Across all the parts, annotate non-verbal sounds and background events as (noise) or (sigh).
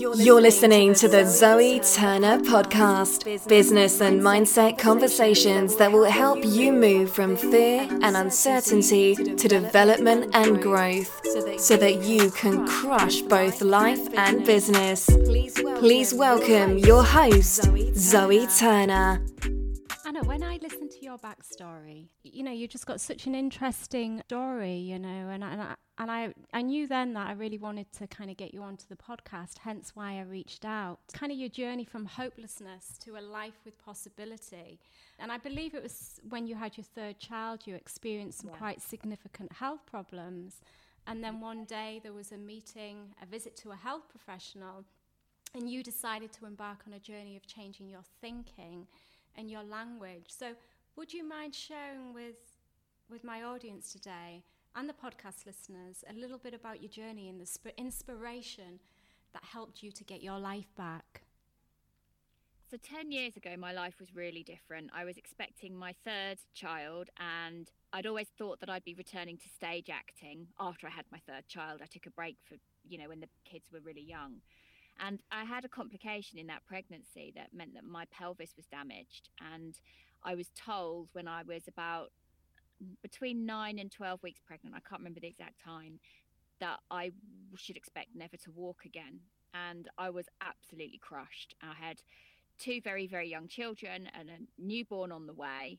You're listening to the Zoe Turner podcast, business and mindset conversations that will help you move from fear and uncertainty to development and growth so that you can crush both life and business. Please welcome your host, Zoe Turner. Anna, when I listen to your backstory, you know, you just got such an interesting story, you know, and, and I, and I, I knew then that I really wanted to kind of get you onto the podcast, hence why I reached out. It's kind of your journey from hopelessness to a life with possibility. And I believe it was when you had your third child, you experienced some yeah. quite significant health problems. And then one day there was a meeting, a visit to a health professional, and you decided to embark on a journey of changing your thinking and your language. So, would you mind sharing with, with my audience today? and the podcast listeners a little bit about your journey and the sp- inspiration that helped you to get your life back. So, 10 years ago, my life was really different. I was expecting my third child, and I'd always thought that I'd be returning to stage acting after I had my third child. I took a break for, you know, when the kids were really young. And I had a complication in that pregnancy that meant that my pelvis was damaged. And I was told when I was about between nine and 12 weeks pregnant, I can't remember the exact time, that I should expect never to walk again. And I was absolutely crushed. I had two very, very young children and a newborn on the way.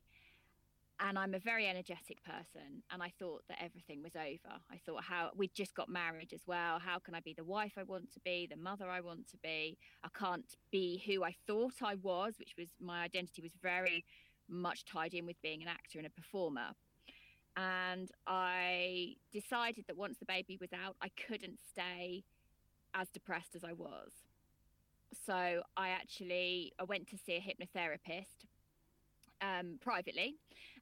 And I'm a very energetic person. And I thought that everything was over. I thought, how we'd just got married as well. How can I be the wife I want to be, the mother I want to be? I can't be who I thought I was, which was my identity was very much tied in with being an actor and a performer and I decided that once the baby was out, I couldn't stay as depressed as I was. So I actually I went to see a hypnotherapist um, privately,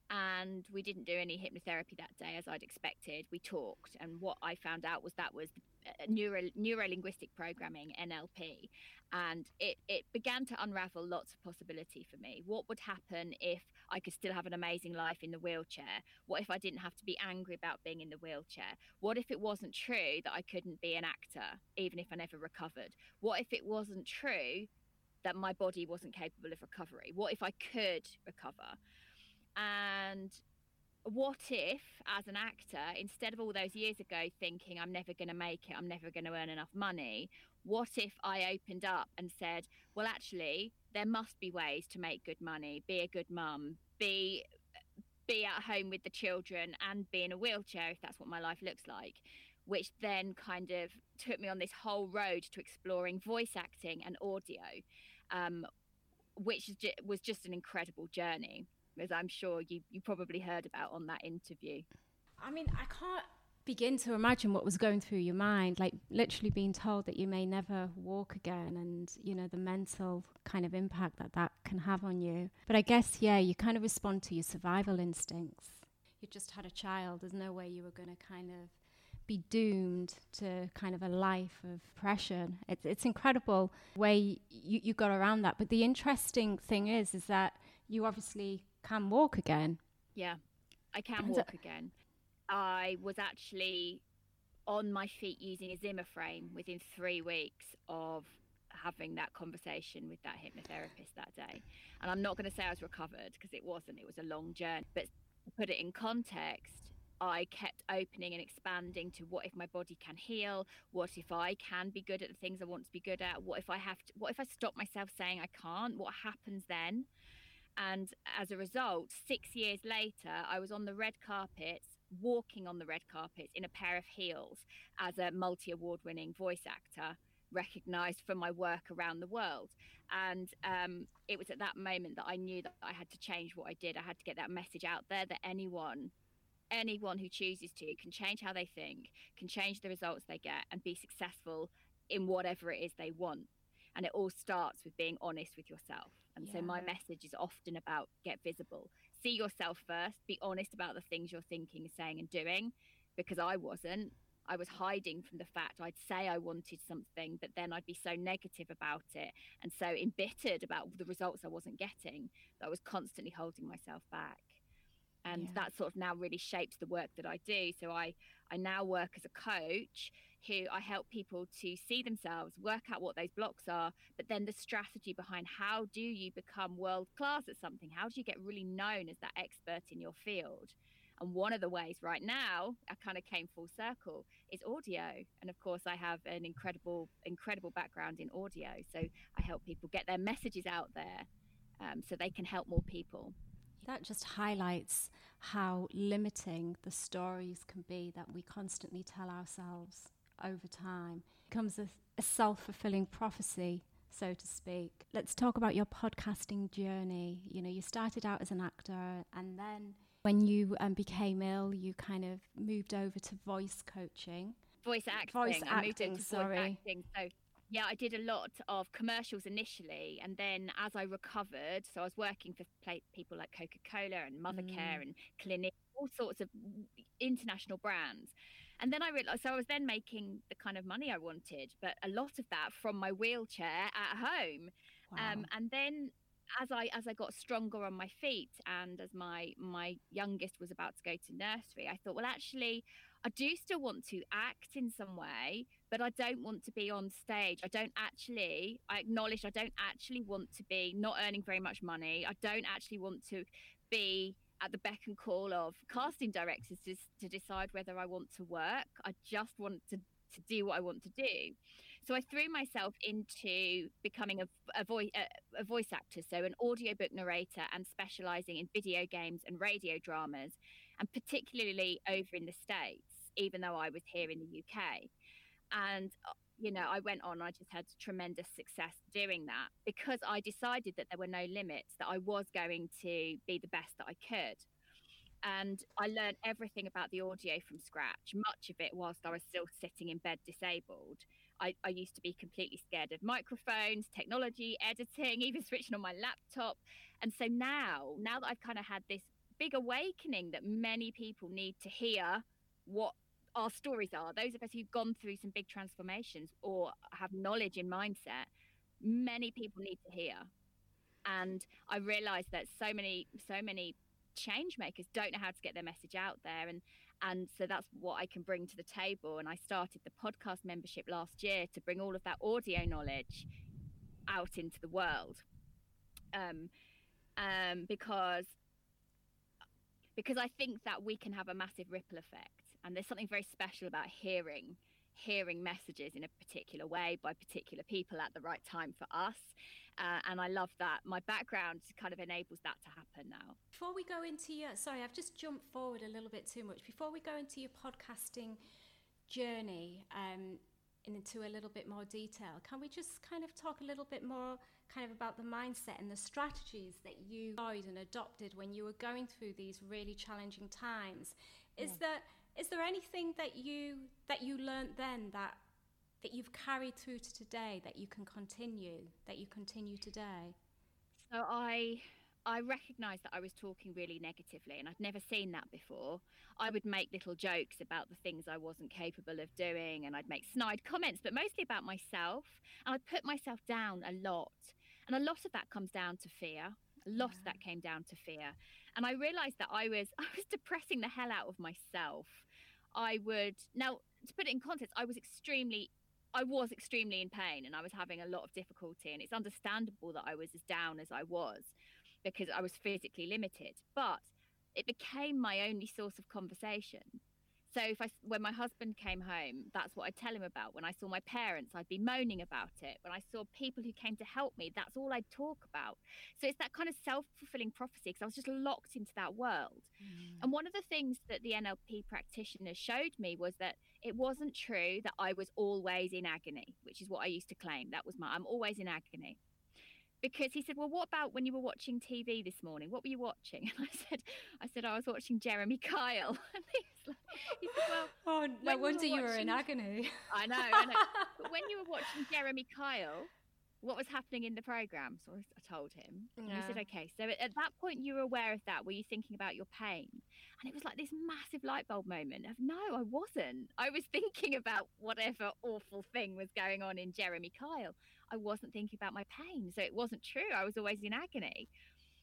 and we didn't do any hypnotherapy that day as I'd expected. We talked, and what I found out was that was uh, neuro neuro linguistic programming NLP, and it it began to unravel lots of possibility for me. What would happen if I could still have an amazing life in the wheelchair? What if I didn't have to be angry about being in the wheelchair? What if it wasn't true that I couldn't be an actor, even if I never recovered? What if it wasn't true that my body wasn't capable of recovery? What if I could recover? And what if, as an actor, instead of all those years ago thinking, I'm never going to make it, I'm never going to earn enough money, what if I opened up and said, well, actually, there must be ways to make good money, be a good mum, be be at home with the children and be in a wheelchair if that's what my life looks like which then kind of took me on this whole road to exploring voice acting and audio um, which was just an incredible journey as i'm sure you, you probably heard about on that interview i mean i can't begin to imagine what was going through your mind, like literally being told that you may never walk again and, you know, the mental kind of impact that that can have on you. But I guess, yeah, you kind of respond to your survival instincts. You just had a child, there's no way you were going to kind of be doomed to kind of a life of depression. It's, it's incredible way you, you got around that. But the interesting thing is, is that you obviously can walk again. Yeah, I can and walk again. I was actually on my feet using a Zimmer frame within three weeks of having that conversation with that hypnotherapist that day. And I'm not going to say I was recovered because it wasn't, it was a long journey. But to put it in context, I kept opening and expanding to what if my body can heal? What if I can be good at the things I want to be good at? What if I have to, what if I stop myself saying I can't? What happens then? And as a result, six years later, I was on the red carpet walking on the red carpet in a pair of heels as a multi award winning voice actor, recognized for my work around the world. And um, it was at that moment that I knew that I had to change what I did. I had to get that message out there that anyone, anyone who chooses to, can change how they think, can change the results they get, and be successful in whatever it is they want. And it all starts with being honest with yourself. And yeah. so my message is often about get visible see yourself first, be honest about the things you're thinking, saying, and doing, because I wasn't. I was hiding from the fact I'd say I wanted something, but then I'd be so negative about it and so embittered about the results I wasn't getting that I was constantly holding myself back. And yeah. that sort of now really shapes the work that I do. So I I now work as a coach who I help people to see themselves, work out what those blocks are, but then the strategy behind how do you become world class at something? How do you get really known as that expert in your field? And one of the ways right now, I kind of came full circle, is audio. And of course, I have an incredible, incredible background in audio. So I help people get their messages out there um, so they can help more people. That just highlights how limiting the stories can be that we constantly tell ourselves over time. It becomes a, a self fulfilling prophecy, so to speak. Let's talk about your podcasting journey. You know, you started out as an actor, and then when you um, became ill, you kind of moved over to voice coaching. Voice acting. Voice acting, sorry. Voice acting. So yeah, I did a lot of commercials initially, and then as I recovered, so I was working for people like Coca Cola and Mothercare mm. and Clinique, all sorts of international brands. And then I realized, so I was then making the kind of money I wanted, but a lot of that from my wheelchair at home. Um, wow. Um, and then as I as I got stronger on my feet, and as my my youngest was about to go to nursery, I thought, well, actually, I do still want to act in some way, but I don't want to be on stage. I don't actually, I acknowledge I don't actually want to be not earning very much money. I don't actually want to be at the beck and call of casting directors to, to decide whether I want to work. I just want to, to do what I want to do. So I threw myself into becoming a, a, voice, a, a voice actor, so an audiobook narrator and specializing in video games and radio dramas, and particularly over in the States even though I was here in the UK. And, uh, you know, I went on, I just had tremendous success doing that because I decided that there were no limits, that I was going to be the best that I could. And I learned everything about the audio from scratch, much of it whilst I was still sitting in bed disabled. I, I, used to be completely scared of microphones, technology, editing, (laughs) even switching on my laptop. And so now, now that I've kind of had this big awakening that many people need to hear what our stories are. Those of us who've gone through some big transformations or have knowledge in mindset, many people need to hear. And I realized that so many, so many change makers don't know how to get their message out there. And and so that's what I can bring to the table. And I started the podcast membership last year to bring all of that audio knowledge out into the world. Um, um, because because I think that we can have a massive ripple effect and there's something very special about hearing hearing messages in a particular way by particular people at the right time for us. Uh, and I love that. My background kind of enables that to happen now. Before we go into your, sorry, I've just jumped forward a little bit too much. Before we go into your podcasting journey um, into a little bit more detail, can we just kind of talk a little bit more kind of about the mindset and the strategies that you employed and adopted when you were going through these really challenging times? Is yeah. that is there anything that you that you learned then that that you've carried through to today that you can continue that you continue today? So I I recognised that I was talking really negatively, and I'd never seen that before. I would make little jokes about the things I wasn't capable of doing, and I'd make snide comments, but mostly about myself. And I'd put myself down a lot. And a lot of that comes down to fear. A lot yeah. of that came down to fear. And I realised that I was (laughs) I was depressing the hell out of myself. I would now to put it in context, I was extremely I was extremely in pain and I was having a lot of difficulty and it's understandable that I was as down as I was because I was physically limited. But it became my only source of conversation. So if I, when my husband came home, that's what I'd tell him about. When I saw my parents, I'd be moaning about it. When I saw people who came to help me, that's all I'd talk about. So it's that kind of self-fulfilling prophecy because I was just locked into that world. Mm. And one of the things that the NLP practitioner showed me was that it wasn't true that I was always in agony, which is what I used to claim. That was my, I'm always in agony because he said, "Well, what about when you were watching TV this morning? What were you watching?" (laughs) And I said, "I said I was watching Jeremy Kyle." (laughs) And he, (laughs) he said, "Well, oh, no wonder you were, watching... you were in agony." (laughs) I know, I know. but when you were (laughs) watching Jeremy Kyle, what was happening in the program? So I told him. And he said, "Okay." So at that point, you were aware of that. Were you thinking about your pain? And it was like this massive light bulb moment of no, I wasn't. I was thinking about whatever awful thing was going on in Jeremy Kyle. I wasn't thinking about my pain. So it wasn't true. I was always in agony.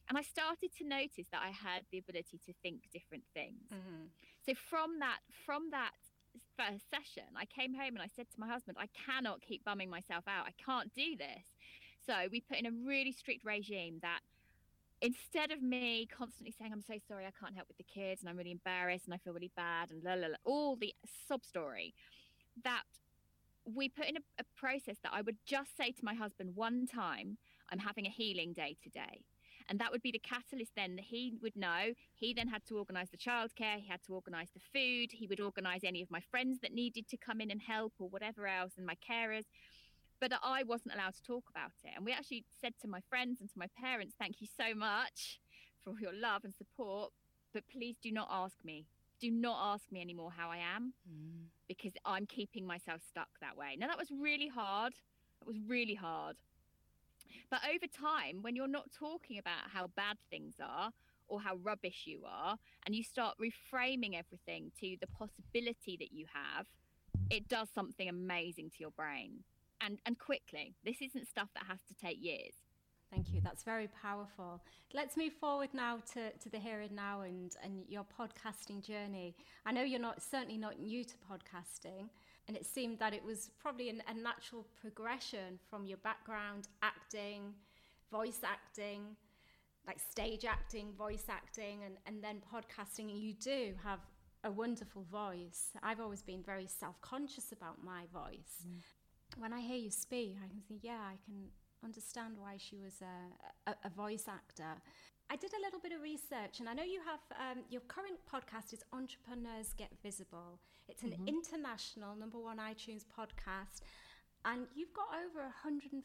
And I started to notice that I had the ability to think different things. Mm-hmm. So from that, from that first session, I came home and I said to my husband, I cannot keep bumming myself out. I can't do this. So we put in a really strict regime that instead of me constantly saying, I'm so sorry, I can't help with the kids and I'm really embarrassed and I feel really bad and la la la, all the sob story, that we put in a, a process that I would just say to my husband one time, I'm having a healing day today. And that would be the catalyst then that he would know. He then had to organise the childcare, he had to organise the food, he would organise any of my friends that needed to come in and help or whatever else, and my carers. But I wasn't allowed to talk about it. And we actually said to my friends and to my parents, thank you so much for your love and support, but please do not ask me. Do not ask me anymore how I am Mm. because I'm keeping myself stuck that way. Now, that was really hard. That was really hard. But over time, when you're not talking about how bad things are or how rubbish you are, and you start reframing everything to the possibility that you have, it does something amazing to your brain. And, and quickly. This isn't stuff that has to take years. Thank you. That's very powerful. Let's move forward now to, to the here and now and, and your podcasting journey. I know you're not certainly not new to podcasting, and it seemed that it was probably an, a natural progression from your background, acting, voice acting, like stage acting, voice acting, and, and then podcasting. And you do have a wonderful voice. I've always been very self conscious about my voice. Mm. When I hear you speak, I can think, yeah, I can understand why she was a, a, a voice actor. I did a little bit of research, and I know you have um, your current podcast is Entrepreneurs Get Visible. It's an international number one iTunes podcast, and you've got over 150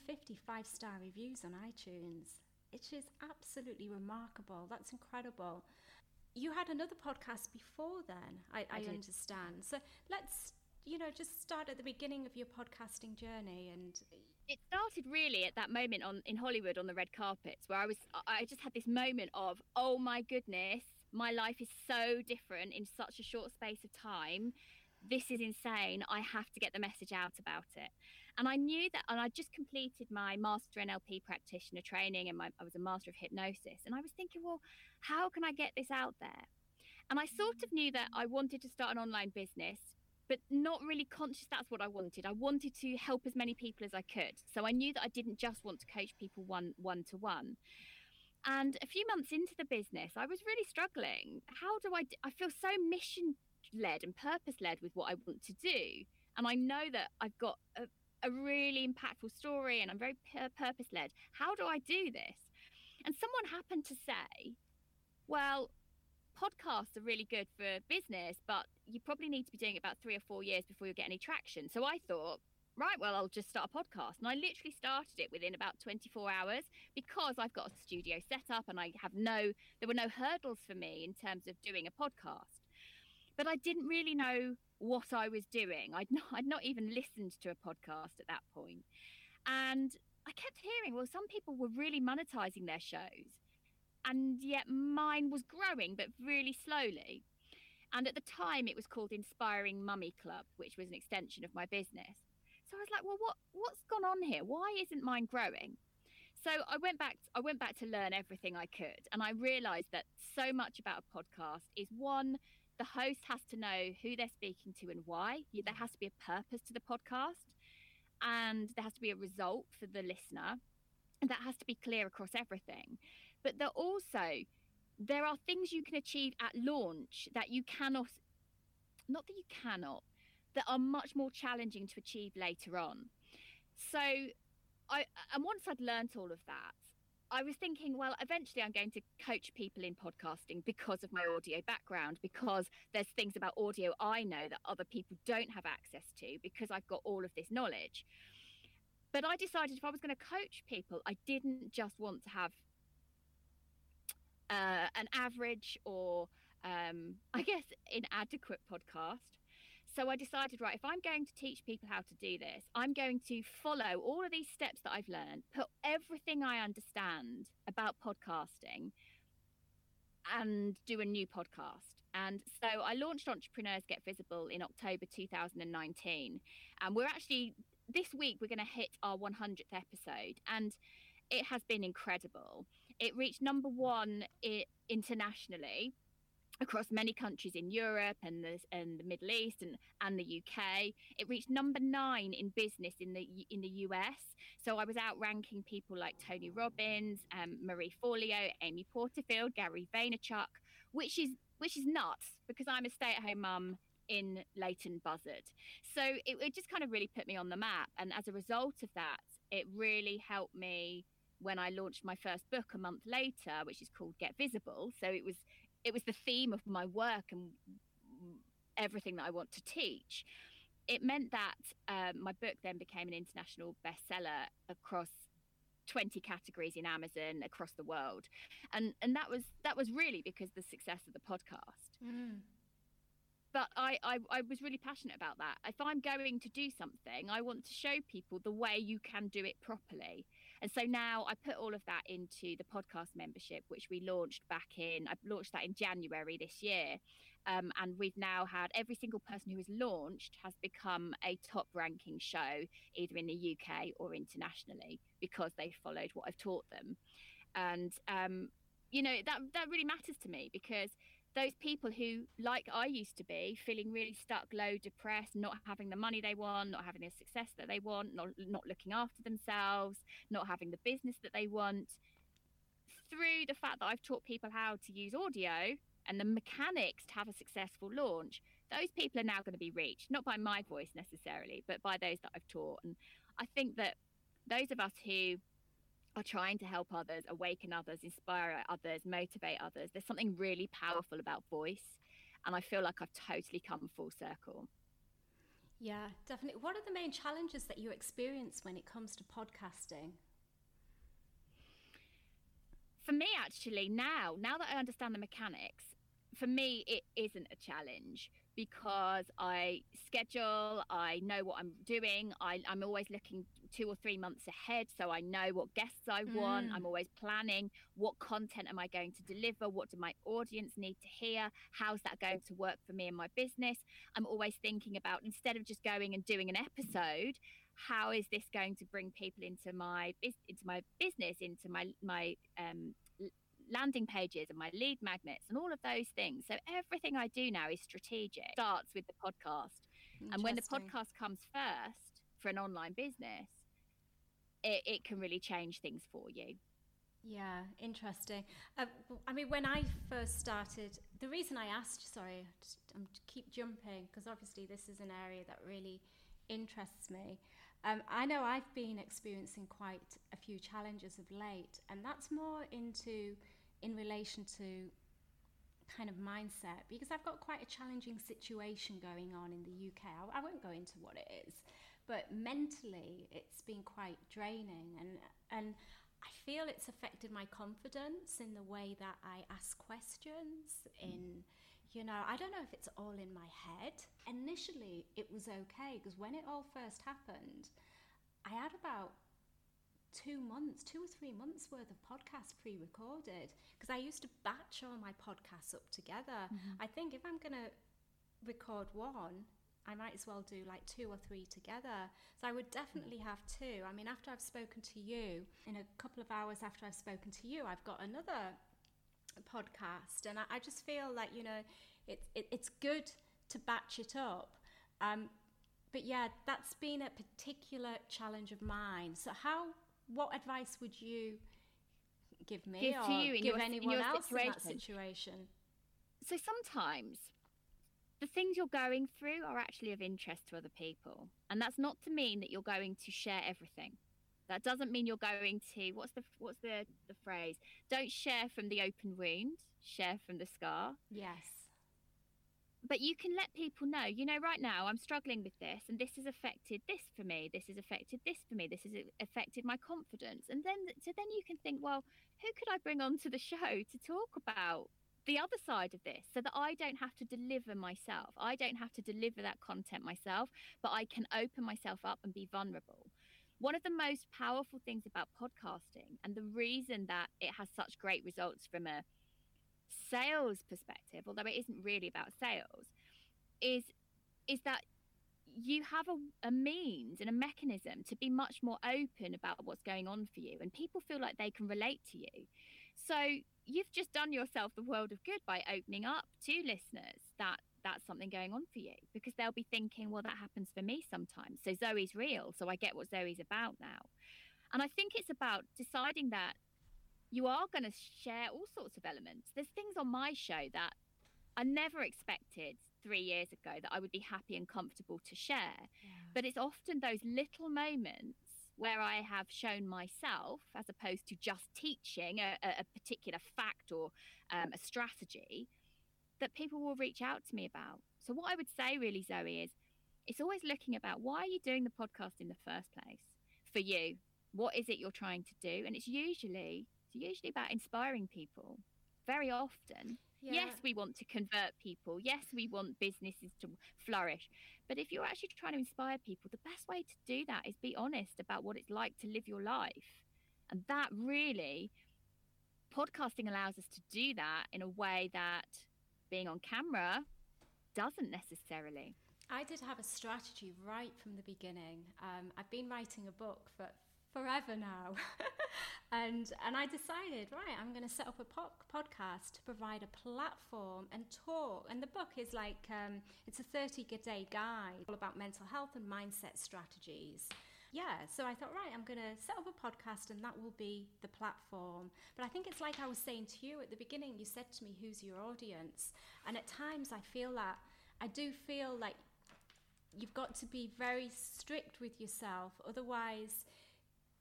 five star reviews on iTunes, which is absolutely remarkable. That's incredible. You had another podcast before then, I, I, I understand. So let's, you know, just start at the beginning of your podcasting journey and it started really at that moment on in Hollywood on the red carpets where I was I just had this moment of oh my goodness my life is so different in such a short space of time. This is insane. I have to get the message out about it. And I knew that and I just completed my master NLP practitioner training and my, I was a master of hypnosis. And I was thinking well how can I get this out there? And I sort of knew that I wanted to start an online business but not really conscious that's what I wanted. I wanted to help as many people as I could. So I knew that I didn't just want to coach people one one to one. And a few months into the business, I was really struggling. How do I? I feel so mission led and purpose led with what I want to do. And I know that I've got a, a really impactful story and I'm very pur- purpose led. How do I do this? And someone happened to say, well, podcasts are really good for business, but you probably need to be doing it about three or four years before you get any traction. So I thought, right, well, I'll just start a podcast. And I literally started it within about 24 hours because I've got a studio set up and I have no, there were no hurdles for me in terms of doing a podcast. But I didn't really know what I was doing. I'd not, I'd not even listened to a podcast at that point. And I kept hearing, well, some people were really monetizing their shows and yet mine was growing but really slowly. And at the time it was called inspiring mummy club which was an extension of my business. So i was like well what what's gone on here? Why isn't mine growing? So i went back i went back to learn everything i could and i realized that so much about a podcast is one the host has to know who they're speaking to and why. There mm. has to be a purpose to the podcast and there has to be a result for the listener. And that has to be clear across everything but there also there are things you can achieve at launch that you cannot not that you cannot that are much more challenging to achieve later on. So i and once i'd learnt all of that i was thinking well eventually i'm going to coach people in podcasting because of my audio background because there's things about audio i know that other people don't have access to because i've got all of this knowledge. But i decided if i was going to coach people i didn't just want to have uh, an average or um, (laughs) I guess inadequate podcast. So I decided, right, if I'm going to teach people how to do this, I'm going to follow all of these steps that I've learned, put everything I understand about podcasting and do a new podcast. And so I launched Entrepreneurs Get Visible in October 2019. And we're actually, this week, we're going to hit our 100th episode. And it has been incredible it reached number one I- internationally across many countries in Europe and the and the Middle East and and the UK. It reached number nine in business in the in the US. So I was outranking people like Tony Robbins, um, Marie Forleo, Amy Porterfield, Gary Vaynerchuk, which is which is nuts because I'm a stay-at-home mum in Leighton Buzzard. So it, it just kind of really put me on the map. And as a result of that, it really helped me when I launched my first book a month later, which is called Get Visible. So it was it was the theme of my work and everything that I want to teach. It meant that um, my book then became an international bestseller across 20 categories in Amazon across the world. And and that was that was really because the success of the podcast. Mm. But I, I, I was really passionate about that. If I'm going to do something, I want to show people the way you can do it properly. And so now I put all of that into the podcast membership, which we launched back in, I launched that in January this year. Um, and we've now had every single person who has launched has become a top ranking show, either in the UK or internationally, because they followed what I've taught them. And, um, you know, that, that really matters to me because those people who, like I used to be, feeling really stuck, low, depressed, not having the money they want, not having the success that they want, not, not looking after themselves, not having the business that they want, through the fact that I've taught people how to use audio and the mechanics to have a successful launch, those people are now going to be reached, not by my voice necessarily, but by those that I've taught. And I think that those of us who are trying to help others, awaken others, inspire others, motivate others. There's something really powerful about voice. And I feel like I've totally come full circle. Yeah, definitely. What are the main challenges that you experience when it comes to podcasting? For me, actually, now, now that I understand the mechanics, for me, it isn't a challenge because I schedule, I know what I'm doing, I, am always looking two or three months ahead, so I know what guests I want. Mm. I'm always planning what content am I going to deliver, what do my audience need to hear, how's that going to work for me and my business. I'm always thinking about instead of just going and doing an episode, how is this going to bring people into my into my business, into my my um, landing pages and my lead magnets and all of those things. So everything I do now is strategic. Starts with the podcast. And when the podcast comes first for an online business, it, it can really change things for you. Yeah, interesting. Uh, I mean, when I first started, the reason I asked, sorry, I'm keep jumping because obviously this is an area that really interests me. Um, I know I've been experiencing quite a few challenges of late, and that's more into in relation to kind of mindset because I've got quite a challenging situation going on in the UK. I, I won't go into what it is, but mentally it's been quite draining and and I feel it's affected my confidence in the way that I ask questions in you know, I don't know if it's all in my head. Initially, it was okay because when it all first happened, I had about two months, two or three months worth of podcasts pre recorded because I used to batch all my podcasts up together. Mm-hmm. I think if I'm going to record one, I might as well do like two or three together. So I would definitely have two. I mean, after I've spoken to you, in a couple of hours after I've spoken to you, I've got another podcast. And I, I just feel like, you know, it, it, it's good to batch it up. Um, but yeah, that's been a particular challenge of mine. So, how what advice would you give me give or to you give your, anyone else situation. in that situation? So sometimes the things you're going through are actually of interest to other people, and that's not to mean that you're going to share everything. That doesn't mean you're going to what's the what's the the phrase? Don't share from the open wound, share from the scar. Yes but you can let people know, you know, right now I'm struggling with this and this has affected this for me. This has affected this for me. This has affected my confidence. And then, so then you can think, well, who could I bring onto the show to talk about the other side of this so that I don't have to deliver myself? I don't have to deliver that content myself, but I can open myself up and be vulnerable. One of the most powerful things about podcasting and the reason that it has such great results from a sales perspective, although it isn't really about sales, is is that you have a, a, means and a mechanism to be much more open about what's going on for you and people feel like they can relate to you So you've just done yourself the world of good by opening up to listeners that that's something going on for you because they'll be thinking, well, that happens for me sometimes. So Zoe's real. So I get what Zoe's about now. And I think it's about deciding that you are going to share all sorts of elements. There's things on my show that I never expected three years ago that I would be happy and comfortable to share. Yeah. But it's often those little moments where I have shown myself, as opposed to just teaching a, a particular fact or um, a strategy, that people will reach out to me about. So, what I would say really, Zoe, is it's always looking about why are you doing the podcast in the first place for you? What is it you're trying to do? And it's usually it's usually about inspiring people. Very often, yeah. yes, we want to convert people. Yes, we want businesses to flourish. But if you're actually trying to inspire people, the best way to do that is be honest about what it's like to live your life. And that really, podcasting allows us to do that in a way that being on camera doesn't necessarily. I did have a strategy right from the beginning. Um, I've been writing a book for forever now. (laughs) and and I decided, right, I'm going to set up a po- podcast to provide a platform and talk. And the book is like um, it's a 30 day guide all about mental health and mindset strategies yeah, so I thought, right, I'm going to set up a podcast and that will be the platform. But I think it's like I was saying to you at the beginning, you said to me, who's your audience? And at times I feel that, I do feel like you've got to be very strict with yourself. Otherwise,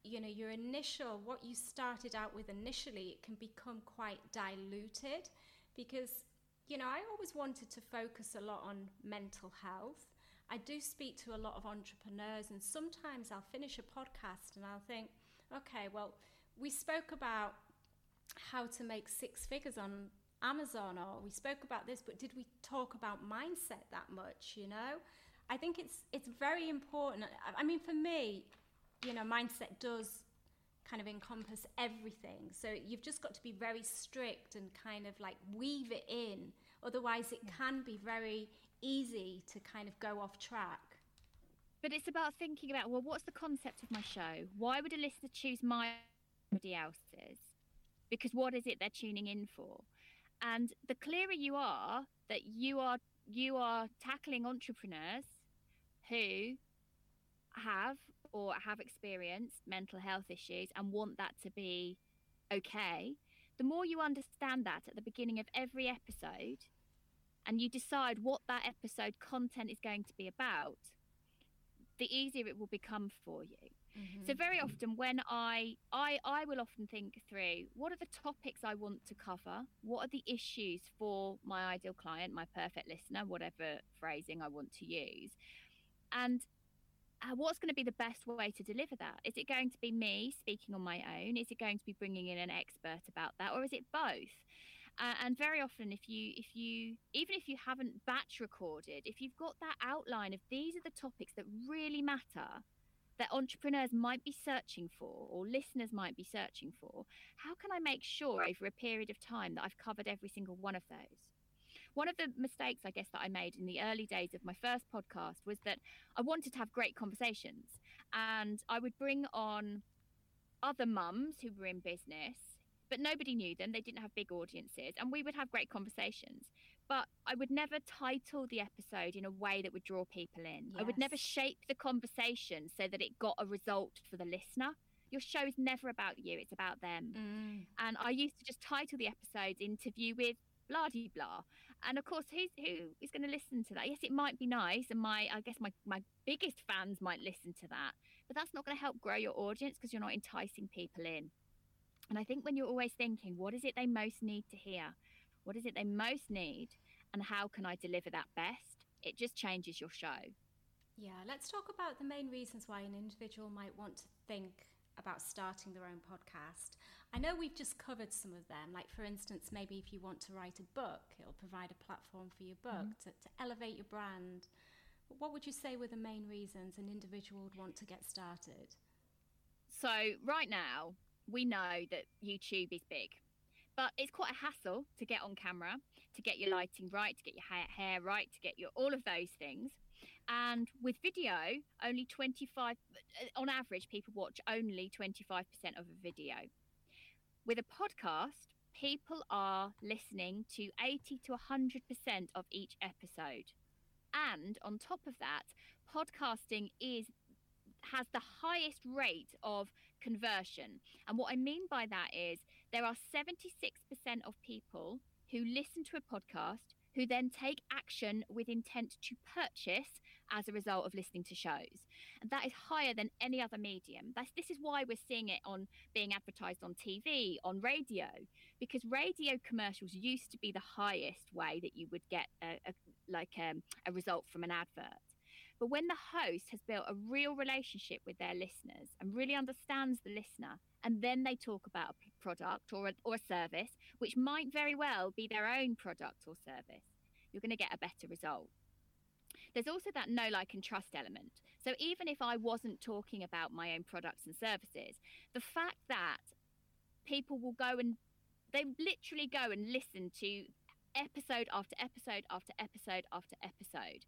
you know, your initial, what you started out with initially, it can become quite diluted because, you know, I always wanted to focus a lot on mental health I do speak to a lot of entrepreneurs, and sometimes I'll finish a podcast and I'll think, okay, well, we spoke about how to make six figures on Amazon, or we spoke about this, but did we talk about mindset that much? You know, I think it's it's very important. I mean, for me, you know, mindset does kind of encompass everything. So you've just got to be very strict and kind of like weave it in. Otherwise, it can be very easy to kind of go off track. But it's about thinking about well, what's the concept of my show? Why would a listener choose my somebody else's? Because what is it they're tuning in for? And the clearer you are that you are you are tackling entrepreneurs who have or have experienced mental health issues and want that to be okay, the more you understand that at the beginning of every episode, and you decide what that episode content is going to be about, the easier it will become for you. Mm-hmm. So very often when I, I I will often think through what are the topics I want to cover? What are the issues for my ideal client, my perfect listener, whatever phrasing I want to use. And uh, what's going to be the best way to deliver that? Is it going to be me speaking on my own? Is it going to be bringing in an expert about that or is it both? Uh, and very often, if you, if you, even if you haven't batch recorded, if you've got that outline of these are the topics that really matter, that entrepreneurs might be searching for or listeners might be searching for, how can I make sure over a period of time that I've covered every single one of those? One of the mistakes, I guess, that I made in the early days of my first podcast was that I wanted to have great conversations and I would bring on other mums who were in business but nobody knew them. They didn't have big audiences, and we would have great conversations. But I would never title the episode in a way that would draw people in. Yes. I would never shape the conversation so that it got a result for the listener. Your show is never about you, it's about them. Mm. And I used to just title the episodes interview with blah blah. And of course, who's who is going to listen to that? Yes, it might be nice, and my I guess my my biggest fans might listen to that, but that's not going to help grow your audience because you're not enticing people in. And I think when you're always thinking, what is it they most need to hear? What is it they most need? And how can I deliver that best? It just changes your show. Yeah, let's talk about the main reasons why an individual might want to think about starting their own podcast. I know we've just covered some of them, like for instance, maybe if you want to write a book, it'll provide a platform for your book mm-hmm. to, to elevate your brand. What would you say were the main reasons an individual would want to get started? So, right now, we know that YouTube is big, but it's quite a hassle to get on camera, to get your lighting right, to get your hair, hair right, to get your all of those things. And with video, only 25, on average, people watch only 25% of a video. With a podcast, people are listening to 80 to 100% of each episode. And on top of that, podcasting is has the highest rate of conversion. And what I mean by that is there are 76% of people who listen to a podcast who then take action with intent to purchase as a result of listening to shows. And that is higher than any other medium. That's, this is why we're seeing it on being advertised on TV, on radio, because radio commercials used to be the highest way that you would get a, a like um, a result from an advert. But when the host has built a real relationship with their listeners and really understands the listener, and then they talk about product or a, or a service, which might very well be their own product or service, you're going to get a better result. There's also that know, like, and trust element. So even if I wasn't talking about my own products and services, the fact that people will go and they literally go and listen to episode after episode after episode after episode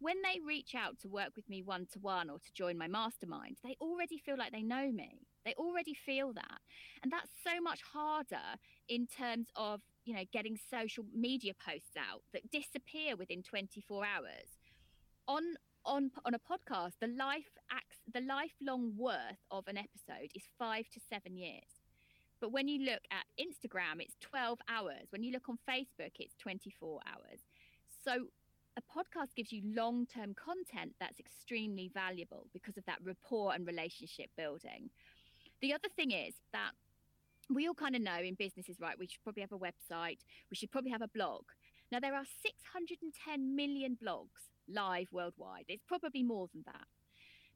when they reach out to work with me one to one or to join my mastermind, they already feel like they know me. They already feel that. And that's so much harder in terms of, you know, getting social media posts out that disappear within 24 hours. On on on a podcast, the life acts the lifelong worth of an episode is 5 to 7 years. But when you look at Instagram, it's 12 hours. When you look on Facebook, it's 24 hours. So a podcast gives you long term content that's extremely valuable because of that rapport and relationship building. The other thing is that we all kind of know in businesses, right? We should probably have a website, we should probably have a blog. Now, there are 610 million blogs live worldwide. It's probably more than that.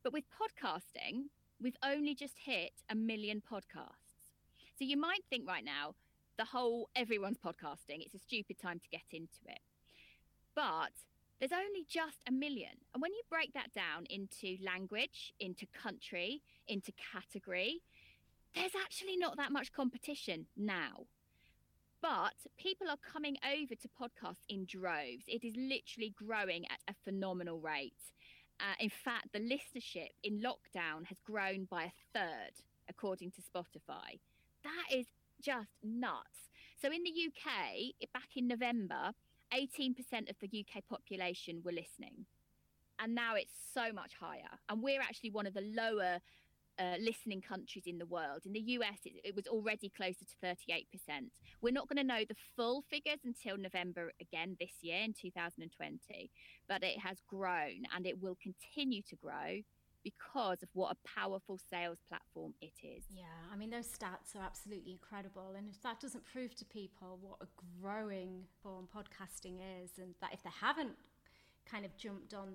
But with podcasting, we've only just hit a million podcasts. So you might think right now, the whole everyone's podcasting, it's a stupid time to get into it. But there's only just a million. And when you break that down into language, into country, into category, there's actually not that much competition now. But people are coming over to podcasts in droves. It is literally growing at a phenomenal rate. Uh, in fact, the listenership in lockdown has grown by a third, according to Spotify. That is just nuts. So in the UK, back in November, 18% of the UK population were listening. And now it's so much higher. And we're actually one of the lower uh, listening countries in the world. In the US, it, it was already closer to 38%. We're not going to know the full figures until November again this year in 2020, but it has grown and it will continue to grow because of what a powerful sales platform it is. Yeah, I mean, those stats are absolutely incredible. And if that doesn't prove to people what a growing form podcasting is, and that if they haven't kind of jumped on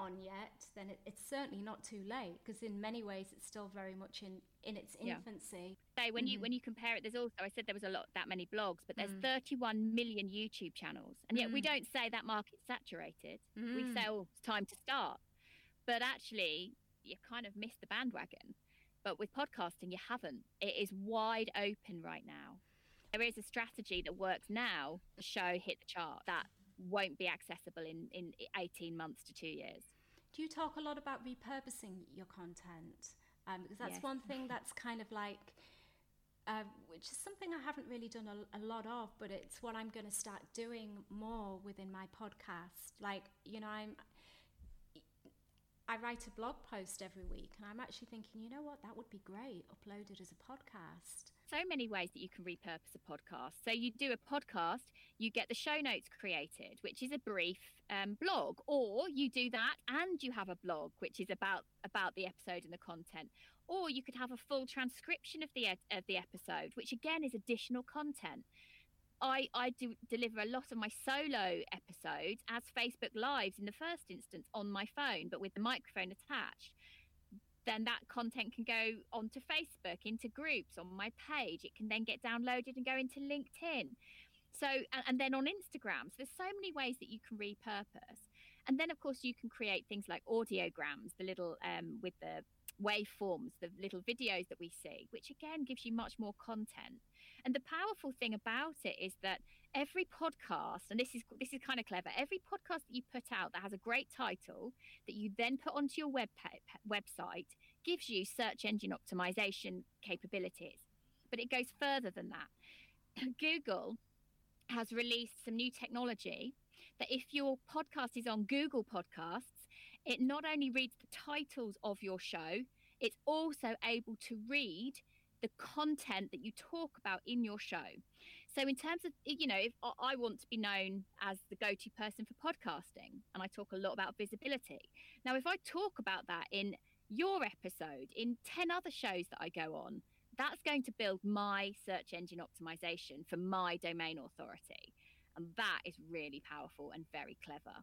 on yet, then it, it's certainly not too late because in many ways it's still very much in in its infancy. Yeah. So when mm-hmm. you when you compare it, there's also I said there was a lot that many blogs, but there's mm. 31 million YouTube channels, and yet mm. we don't say that market's saturated. Mm. We say oh, it's time to start, but actually you kind of missed the bandwagon. But with podcasting, you haven't. It is wide open right now. There is a strategy that works now. The show hit the chart that won't be accessible in, in 18 months to two years. Do you talk a lot about repurposing your content? Um, because that's yes. one thing that's kind of like, uh, which is something I haven't really done a, a lot of, but it's what I'm going to start doing more within my podcast. Like, you know, I'm I write a blog post every week, and I'm actually thinking, you know what, that would be great, uploaded as a podcast. So many ways that you can repurpose a podcast. So you do a podcast, you get the show notes created, which is a brief um, blog, or you do that and you have a blog, which is about about the episode and the content, or you could have a full transcription of the ed- of the episode, which again is additional content. I, I do deliver a lot of my solo episodes as Facebook Lives in the first instance on my phone, but with the microphone attached. Then that content can go onto Facebook, into groups on my page. It can then get downloaded and go into LinkedIn. So, and, and then on Instagram. So there's so many ways that you can repurpose. And then, of course, you can create things like audiograms, the little um, with the waveforms, the little videos that we see, which again gives you much more content. And the powerful thing about it is that every podcast, and this is this is kind of clever, every podcast that you put out that has a great title that you then put onto your web website gives you search engine optimization capabilities. but it goes further than that. (clears throat) Google has released some new technology that if your podcast is on Google Podcasts, it not only reads the titles of your show, it's also able to read the content that you talk about in your show. So, in terms of, you know, if I want to be known as the go to person for podcasting, and I talk a lot about visibility. Now, if I talk about that in your episode, in 10 other shows that I go on, that's going to build my search engine optimization for my domain authority. And that is really powerful and very clever.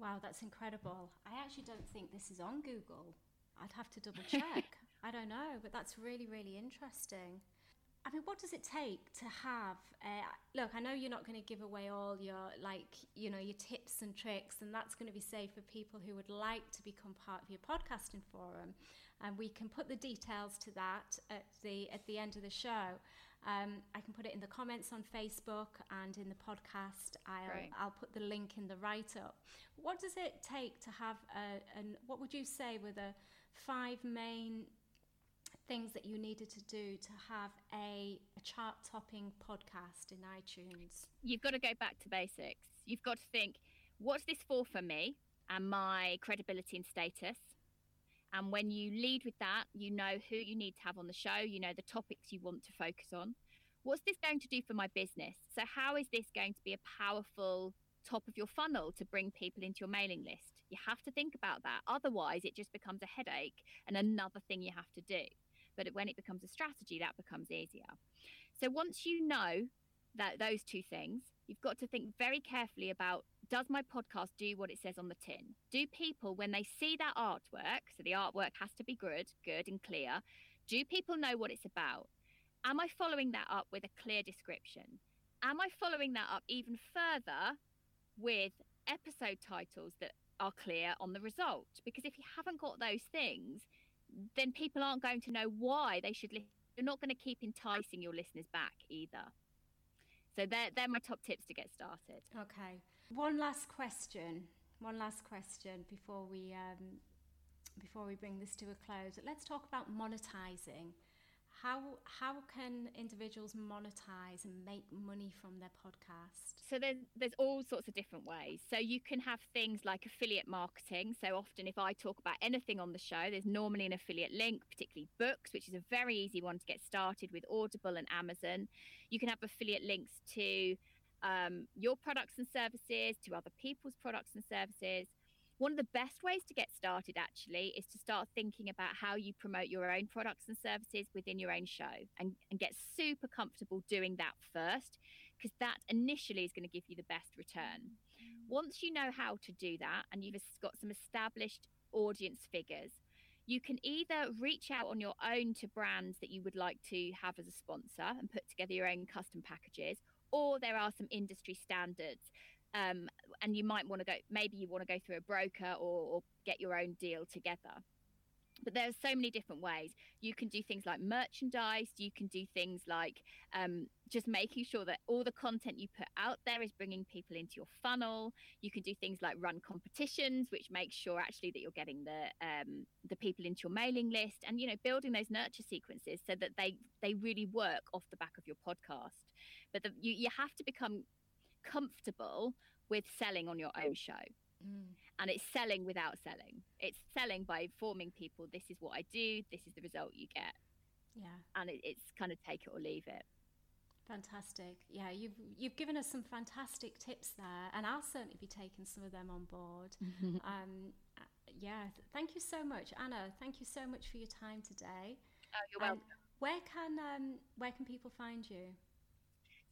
Wow, that's incredible. I actually don't think this is on Google. I'd have to double check. (laughs) I don't know, but that's really, really interesting. I mean, what does it take to have? Uh, look, I know you're not going to give away all your like, you know, your tips and tricks, and that's going to be safe for people who would like to become part of your podcasting forum. And we can put the details to that at the at the end of the show. Um, I can put it in the comments on Facebook and in the podcast. I'll Great. I'll put the link in the write up. What does it take to have a? And what would you say were the five main things that you needed to do to have a, a chart topping podcast in iTunes? You've got to go back to basics. You've got to think, what's this for for me and my credibility and status? And when you lead with that, you know who you need to have on the show, you know the topics you want to focus on. What's this going to do for my business? So, how is this going to be a powerful top of your funnel to bring people into your mailing list? You have to think about that. Otherwise, it just becomes a headache and another thing you have to do. But when it becomes a strategy, that becomes easier. So once you know that those two things, you've got to think very carefully about does my podcast do what it says on the tin? Do people, when they see that artwork, so the artwork has to be good, good and clear, do people know what it's about? Am I following that up with a clear description? Am I following that up even further with episode titles that are clear on the result? Because if you haven't got those things, then people aren't going to know why they should listen. You're not going to keep enticing your listeners back either. So they're, they're my top tips to get started. Okay. One last question. One last question before we um, before we bring this to a close. Let's talk about monetizing. How how can individuals monetize and make money from their podcast? So there's there's all sorts of different ways. So you can have things like affiliate marketing. So often if I talk about anything on the show, there's normally an affiliate link, particularly books, which is a very easy one to get started with Audible and Amazon. You can have affiliate links to um, your products and services, to other people's products and services. One of the best ways to get started actually is to start thinking about how you promote your own products and services within your own show and, and get super comfortable doing that first, because that initially is going to give you the best return. Once you know how to do that and you've got some established audience figures, you can either reach out on your own to brands that you would like to have as a sponsor and put together your own custom packages, or there are some industry standards um, and you might want to go maybe you want to go through a broker or, or get your own deal together. But there are so many different ways. You can do things like merchandise you can do things like um, just making sure that all the content you put out there is bringing people into your funnel. You can do things like run competitions which makes sure actually that you're getting the um, the people into your mailing list and you know building those nurture sequences so that they they really work off the back of your podcast. But the, you, you have to become comfortable with selling on your own show. Mm. And it's selling without selling. It's selling by informing people this is what I do, this is the result you get. Yeah. And it, it's kind of take it or leave it. Fantastic. Yeah, you've you've given us some fantastic tips there, and I'll certainly be taking some of them on board. (laughs) um, yeah, thank you so much, Anna. Thank you so much for your time today. Oh, you're welcome. where can um, where can people find you?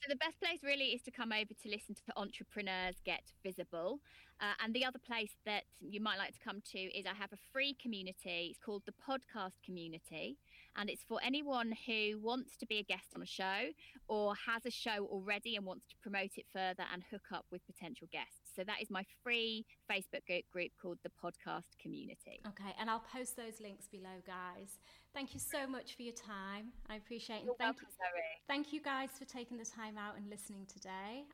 So the best place really is to come over to listen to the entrepreneurs get visible. Uh, and the other place that you might like to come to is I have a free community. It's called the Podcast Community. And it's for anyone who wants to be a guest on a show or has a show already and wants to promote it further and hook up with potential guests. So that is my free Facebook group called the Podcast Community. Okay, and I'll post those links below, guys. Thank you so much for your time. I appreciate it. You're thank welcome, you, thank you guys for taking the time out and listening today.